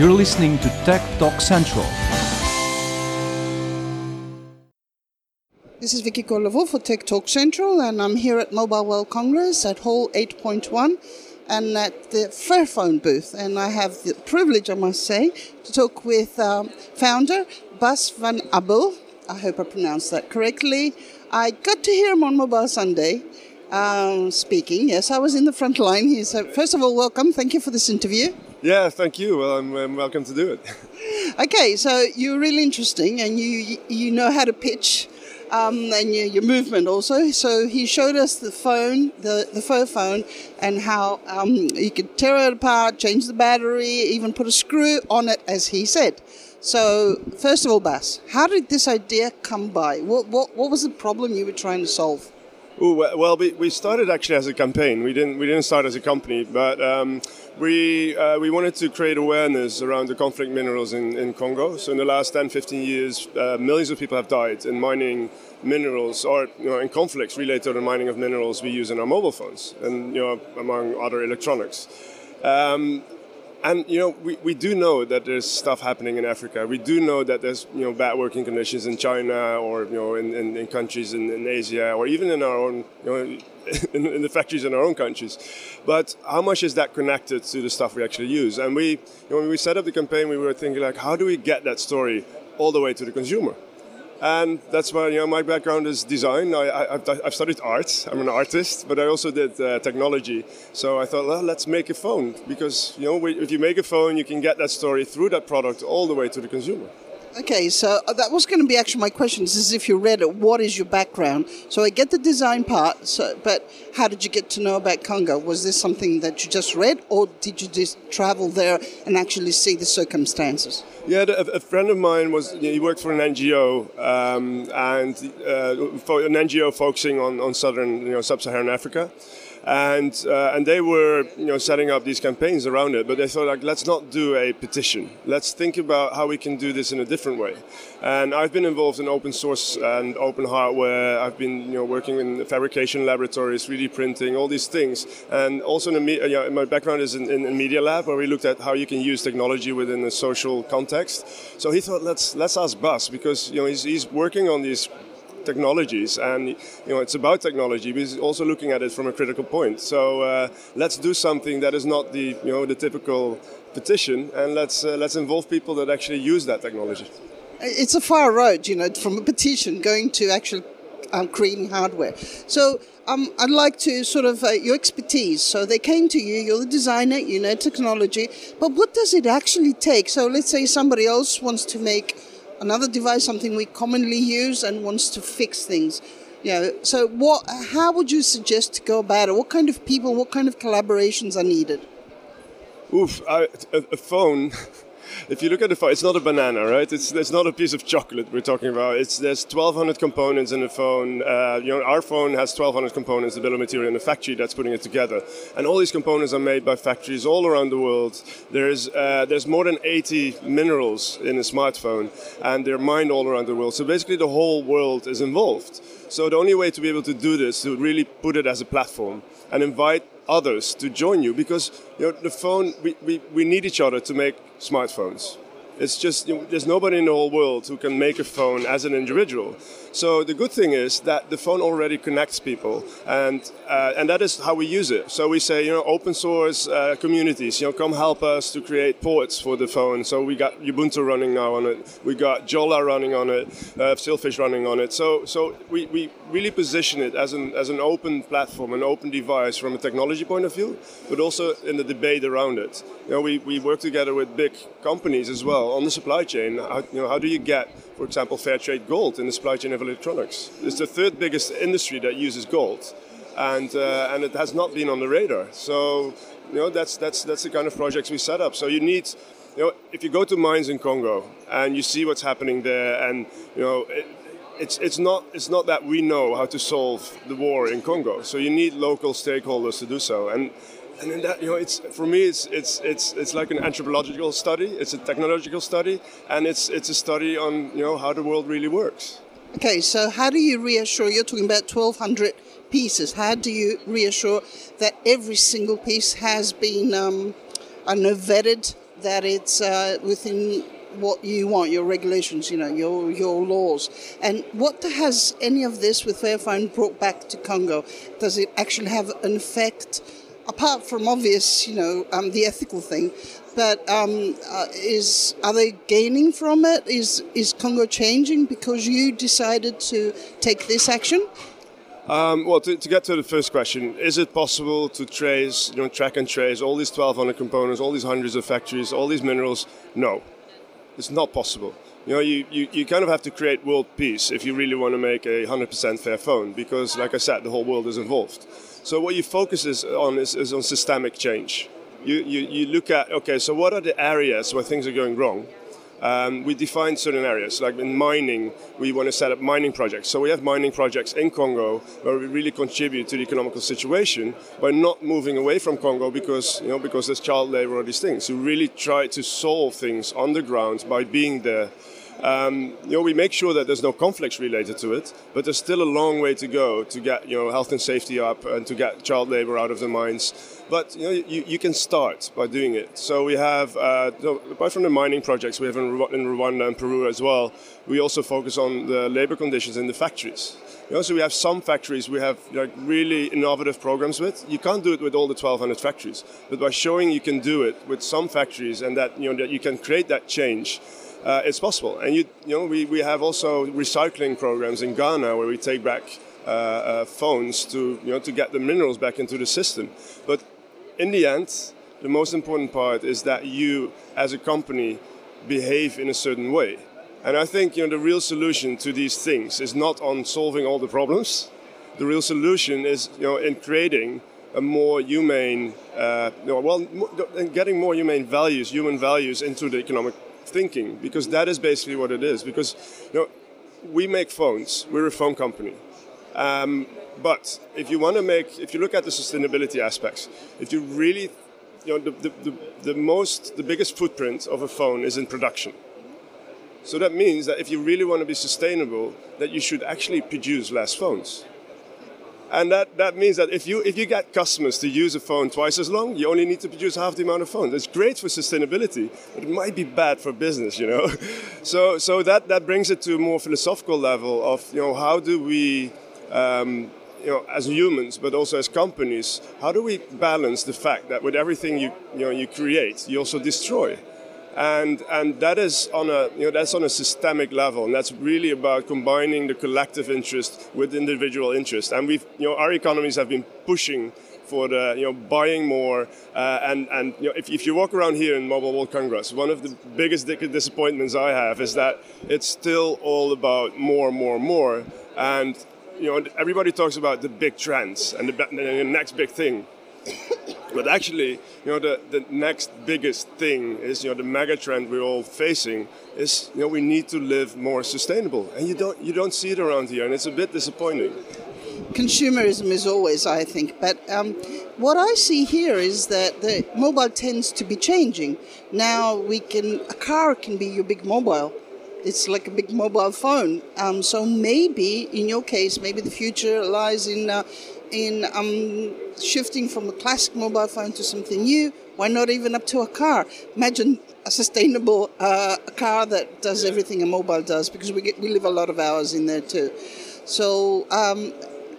You're listening to Tech Talk Central. This is Vicky Korlevo for Tech Talk Central, and I'm here at Mobile World Congress at Hall 8.1 and at the Fairphone booth. And I have the privilege, I must say, to talk with um, founder Bas van Abel. I hope I pronounced that correctly. I got to hear him on Mobile Sunday um, speaking. Yes, I was in the front line. He said, first of all, welcome. Thank you for this interview. Yeah, thank you. Well, I'm, I'm welcome to do it. okay, so you're really interesting and you, you know how to pitch um, and your, your, movement also. So he showed us the phone, the, the Fairphone, and how um, you could tear it apart, change the battery, even put a screw on it, as he said. So, first of all, Bas, how did this idea come by? What, what, what was the problem you were trying to solve? Ooh, well, we, we started actually as a campaign. We didn't we didn't start as a company, but um, we uh, we wanted to create awareness around the conflict minerals in, in Congo. So in the last 10, 15 years, uh, millions of people have died in mining minerals or you know, in conflicts related to the mining of minerals we use in our mobile phones and you know among other electronics. Um, and you know, we, we do know that there's stuff happening in Africa. We do know that there's you know bad working conditions in China or you know in, in, in countries in, in, Asia or even in our own you know in, in, the factories in our own countries. But how much is that connected to the stuff we actually use? And we you know, when we set up the campaign, we were thinking like, how do we get that story all the way to the consumer? And that's why you know my background is design. I, have studied art. I'm an artist, but I also did uh, technology. So I thought, well, let's make a phone because you know if you make a phone, you can get that story through that product all the way to the consumer. Okay, so uh, that was going to be actually my question. This is if you read it, what is your background? So I get the design part, so, but how did you get to know about Congo? Was this something that you just read, or did you just travel there and actually see the circumstances? Yeah, a, a friend of mine was he worked for an NGO um, and uh, an NGO focusing on, on southern, you know, sub-Saharan Africa and uh, and they were you know setting up these campaigns around it. But they thought like let's not do a petition. Let's think about how we can do this in a different way. And I've been involved in open source and open hardware. I've been you know working in fabrication laboratories, 3D printing, all these things. And also in you know, my background is in, in, in Media Lab, where we looked at how you can use technology within a social context. So he thought let's let's ask Bas because you know he's, he's working on these technologies, and you know it's about technology, but he's also looking at it from a critical point. So uh, let's do something that is not the you know the typical petition, and let's uh, let's involve people that actually use that technology. It's a far road, you know, from a petition going to actually um, creating hardware. So um, I'd like to sort of uh, your expertise. So they came to you, you're the designer, you know technology, but what does it actually take? So let's say somebody else wants to make another device, something we commonly use, and wants to fix things. You know, so what? How would you suggest to go about it? What kind of people? What kind of collaborations are needed? Oof, I, a, a phone if you look at the phone, it's not a banana, right? It's, it's not a piece of chocolate we're talking about. It's there's 1,200 components in the phone. Uh, you know, our phone has 1,200 components, the bill of material in the factory that's putting it together, and all these components are made by factories all around the world. There's uh, there's more than 80 minerals in a smartphone, and they're mined all around the world. So basically, the whole world is involved. So the only way to be able to do this to really put it as a platform and invite others to join you because you know the phone we, we, we need each other to make smartphones it's just you know, there's nobody in the whole world who can make a phone as an individual. So the good thing is that the phone already connects people, and uh, and that is how we use it. So we say, you know, open source uh, communities, you know, come help us to create ports for the phone. So we got Ubuntu running now on it, we got Jolla running on it, uh, Sailfish running on it. So so we, we really position it as an as an open platform, an open device from a technology point of view, but also in the debate around it. You know, we, we work together with big companies as well on the supply chain. How, you know, how do you get, for example, fair trade gold in the supply chain of electronics? It's the third biggest industry that uses gold, and uh, and it has not been on the radar. So you know that's that's that's the kind of projects we set up. So you need. You know, if you go to mines in Congo and you see what's happening there, and you know, it, it's it's not it's not that we know how to solve the war in Congo. So you need local stakeholders to do so, and and that you know it's for me it's it's it's it's like an anthropological study it's a technological study and it's it's a study on you know how the world really works okay so how do you reassure you're talking about 1200 pieces how do you reassure that every single piece has been um, I know vetted that it's uh, within what you want, your regulations, you know, your your laws. And what has any of this with Fairphone brought back to Congo? Does it actually have an effect, apart from obvious, you know, um, the ethical thing? But um, uh, is are they gaining from it? Is is Congo changing because you decided to take this action? Um, well, to, to, get to the first question, is it possible to trace, you know, track and trace all these 1,200 components, all these hundreds of factories, all these minerals? No, it's not possible. You know, you, you, you kind of have to create world peace if you really want to make a 100% fair phone, because, like I said, the whole world is involved. So what you focus is on is, is on systemic change. You, you, you look at, okay, so what are the areas where things are going wrong? Um, we define certain areas, like in mining, we want to set up mining projects. So we have mining projects in Congo where we really contribute to the economical situation by not moving away from Congo because you know because there's child labor or these things. We really try to solve things on the ground by being there. Um, you know, we make sure that there's no conflicts related to it, but there's still a long way to go to get you know health and safety up and to get child labor out of the mines. But you know, you, you can start by doing it. So we have, uh, apart from the mining projects we have in, in Rwanda and Peru as well, we also focus on the labor conditions in the factories. You know, so we have some factories we have like really innovative programs with. You can't do it with all the 1,200 factories, but by showing you can do it with some factories and that you know that you can create that change, uh, it's possible. And you, you know, we, we have also recycling programs in Ghana where we take back uh, uh, phones to you know to get the minerals back into the system. But in the end, the most important part is that you, as a company, behave in a certain way. And I think you know the real solution to these things is not on solving all the problems. The real solution is you know in creating a more humane, uh, well, getting more humane values, human values into the economic thinking, because that is basically what it is. Because you know, we make phones. We're a phone company. Um, but if you want to make, if you look at the sustainability aspects, if you really, you know, the, the, the, the most, the biggest footprint of a phone is in production. So that means that if you really want to be sustainable, that you should actually produce less phones. And that, that means that if you, if you get customers to use a phone twice as long, you only need to produce half the amount of phones. It's great for sustainability, but it might be bad for business, you know? So, so that, that brings it to a more philosophical level of, you know, how do we um, you know, as humans, but also as companies, how do we balance the fact that with everything you, you, know, you create, you also destroy? And, and that is on a you know that's on a systemic level, and that's really about combining the collective interest with individual interest. And we've you know our economies have been pushing for the you know buying more uh, and and you know, if, if you walk around here in Mobile World Congress, one of the biggest disappointments I have is that it's still all about more, more, more, and you know, everybody talks about the big trends and the, the next big thing. But actually, you know, the, the next biggest thing is, you know, the mega trend we're all facing is, you know, we need to live more sustainable. And you don't, you don't see it around here, and it's a bit disappointing. Consumerism is always, I think. But um, what I see here is that the mobile tends to be changing. Now we can, a car can be your big mobile it's like a big mobile phone. Um, so maybe, in your case, maybe the future lies in uh, in um, shifting from a classic mobile phone to something new. Why not even up to a car? Imagine a sustainable uh, car that does everything a mobile does, because we get, we live a lot of hours in there too. So. Um,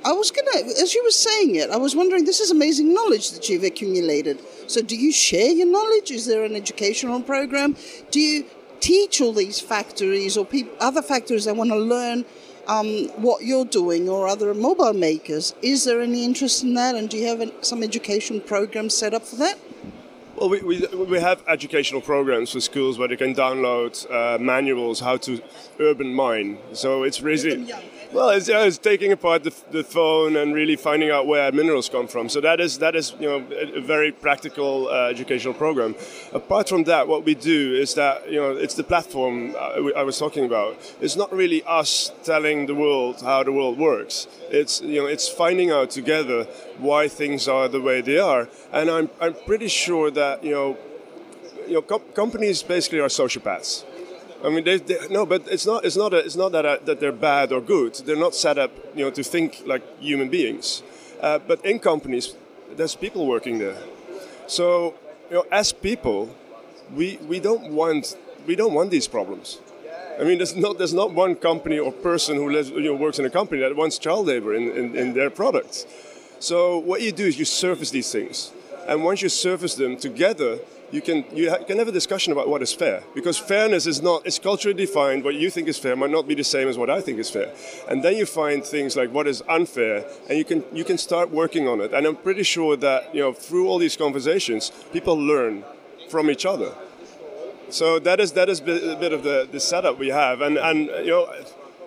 I was gonna, as you were saying it, I was wondering. This is amazing knowledge that you've accumulated. So, do you share your knowledge? Is there an educational program? Do you teach all these factories or other factories that want to learn um, what you're doing or other mobile makers. Is there any interest in that? And do you have some education programs set up for that? Well, we, we, we have educational programs for schools where they can download uh, manuals how to urban mine. So it's really well, it's, yeah, it's taking apart the, the, phone and really finding out where minerals come from. So that is that is you know a, a very practical uh, educational program. Apart from that, what we do is that you know it's the platform uh, I was talking about. It's not really us telling the world how the world works. It's you know it's finding out together why things are the way they are. And I'm I'm pretty sure that you know you know com- companies basically are sociopaths I mean, they, they, no, but it's not. It's not. A, it's not that uh, that they're bad or good. They're not set up, you know, to think like human beings. Uh, but in companies, there's people working there. So, you know, as people, we, we don't want we don't want these problems. I mean, there's not there's not one company or person who lives, you know, works in a company that wants child labor in, in, in their products. So what you do is you surface these things, and once you surface them together, you can you ha- can have a discussion about what is fair because fairness is not it's culturally defined. What you think is fair might not be the same as what I think is fair, and then you find things like what is unfair, and you can you can start working on it. And I'm pretty sure that you know through all these conversations, people learn from each other. So that is that is a bit of the, the setup we have, and and you know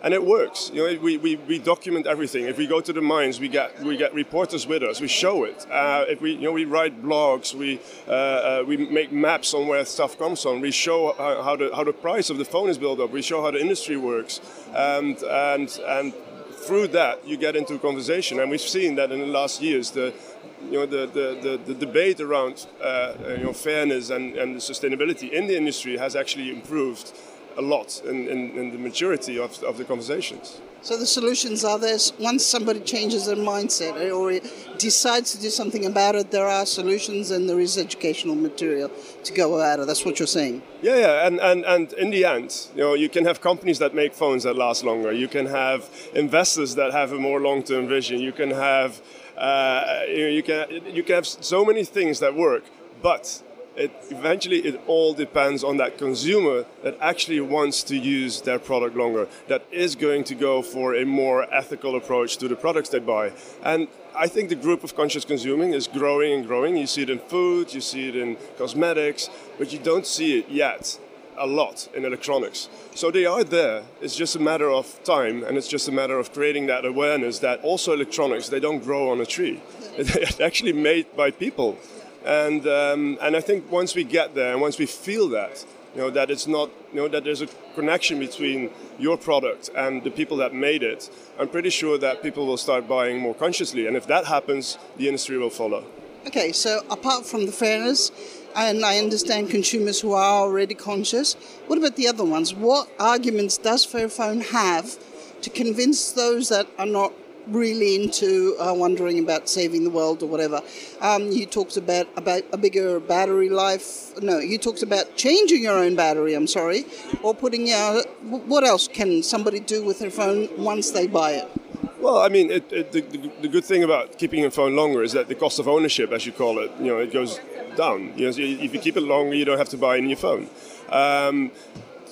and it works. You know, we, we, we document everything. If we go to the mines, we get we get reporters with us. We show it. Uh, if we you know we write blogs, we uh, uh, we make maps on where stuff comes from. We show how, how, the how the price of the phone is built up. We show how the industry works, and and and through that you get into conversation. And we've seen that in the last years the you know, the, the, the, the debate around uh, you know, fairness and, and sustainability in the industry has actually improved a lot in, in, in the maturity of, of the conversations. So the solutions are there. Once somebody changes their mindset or decides to do something about it, there are solutions and there is educational material to go about it. That's what you're saying. Yeah, yeah, and, and, and in the end, you know, you can have companies that make phones that last longer. You can have investors that have a more long-term vision. You can have uh, you, know, you can you can have so many things that work, but it eventually it all depends on that consumer that actually wants to use their product longer that is going to go for a more ethical approach to the products they buy. And i think the group of conscious consuming is growing and growing. You see it in food you see it in cosmetics but you don't see it yet a lot in electronics. So they are there it's just a matter of time and it's just a matter of creating that awareness that also electronics they don't grow on a tree. They're actually made by people and, um, and I think once we get there and once we feel that, you know, that it's not, you know, that there's a connection between your product and the people that made it, I'm pretty sure that people will start buying more consciously. And if that happens, the industry will follow. Okay, so apart from the fairness, and I understand consumers who are already conscious, what about the other ones? What arguments does Fairphone have to convince those that are not really into uh, wondering about saving the world or whatever. Um, you talked about about a bigger battery life. No, you talked about changing your own battery. I'm sorry, or putting. Uh, what else can somebody do with their phone once they buy it? Well, I mean, it, it, the, the, good thing about keeping your phone longer is that the cost of ownership, as you call it, you know, it goes down. You know, if you keep it longer, you don't have to buy a new phone. Um,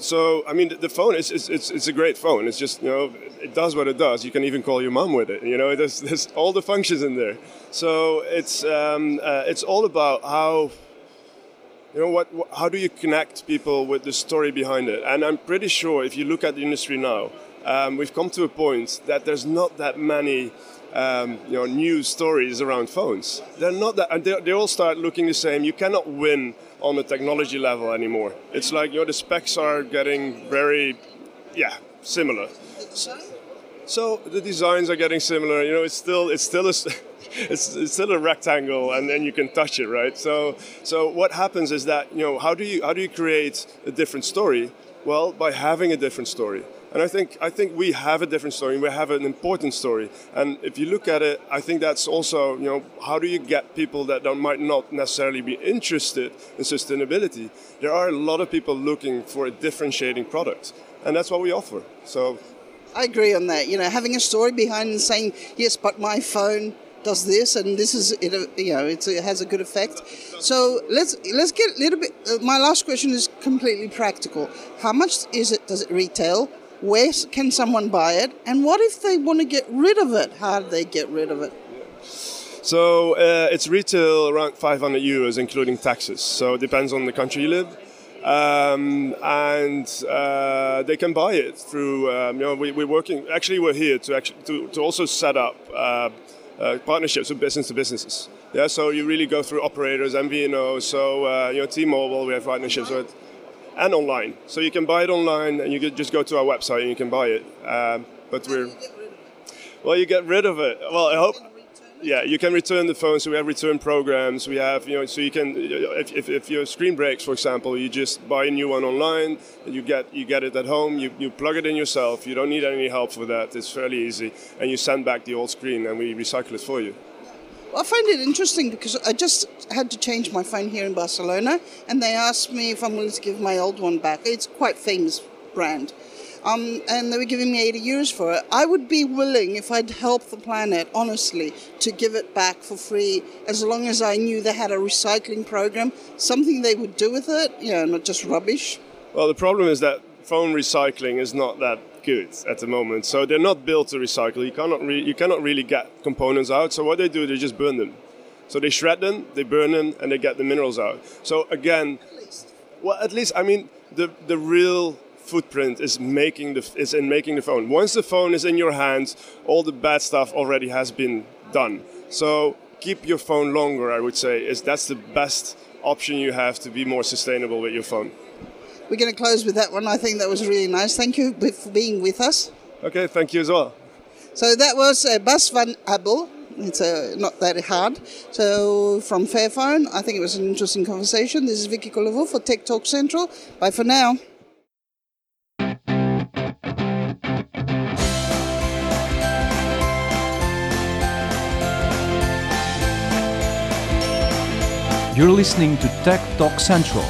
so I mean, the phone is it's, it's, it's a great phone. It's just you know it does what it does. You can even call your mom with it. You know, there's, there's all the functions in there. So it's um, uh, it's all about how you know what, how do you connect people with the story behind it. And I'm pretty sure if you look at the industry now, um, we've come to a point that there's not that many. Um, you know, news stories around phones. They're not that, and they, they all start looking the same. You cannot win on the technology level anymore. It's like you know the specs are getting very, yeah, similar. So the designs are getting similar. You know, it's still it's still a it's, it's still a rectangle, and then you can touch it, right? So so what happens is that you know how do you how do you create a different story? Well, by having a different story. And I think I think we have a different story. We have an important story. And if you look at it, I think that's also you know how do you get people that might not necessarily be interested in sustainability? There are a lot of people looking for a differentiating product, and that's what we offer. So I agree on that. You know, having a story behind and saying, yes, but my phone does this and this is it you know it has a good effect so let's let's get a little bit uh, my last question is completely practical how much is it does it retail where can someone buy it and what if they want to get rid of it how do they get rid of it so uh, it's retail around 500 euros including taxes so it depends on the country you live um, and uh, they can buy it through. Um, you know, we, are working. Actually, we're here to actually to, to also set up uh, uh, partnerships with business to businesses. Yeah, so you really go through operators, MVNO. So uh, you know, T-Mobile, we have partnerships with, and online. So you can buy it online, and you can just go to our website and you can buy it. Um, but we're well, you get rid of it. Well, I hope yeah, you can return the phone. So we have return programs. We have, you know, so you can, if, if, if, your screen breaks, for example, you just buy a new one online. You get you get it at home. You, you plug it in yourself. You don't need any help for that. It's fairly easy, and you send back the old screen, and we recycle it for you. I find it interesting because I just had to change my phone here in Barcelona, and they asked me if I'm willing to give my old one back. It's quite famous brand. Um, and they were giving me 80 euros for it. I would be willing, if I'd help the planet, honestly, to give it back for free as long as I knew they had a recycling program, something they would do with it, you know, not just rubbish. Well, the problem is that phone recycling is not that good at the moment. So they're not built to recycle. You cannot, re- you cannot really get components out. So what they do, they just burn them. So they shred them, they burn them, and they get the minerals out. So again, well, at least I mean the the real footprint is making the is in making the phone. Once the phone is in your hands, all the bad stuff already has been done. So keep your phone longer. I would say is that's the best option you have to be more sustainable with your phone. We're going to close with that one. I think that was really nice. Thank you for being with us. Okay, thank you as well. So that was uh, Bas van Abel. It's uh, not that hard. So from Fairphone, I think it was an interesting conversation. This is Vicky Colavo for Tech Talk Central. Bye for now. You're listening to Tech Talk Central.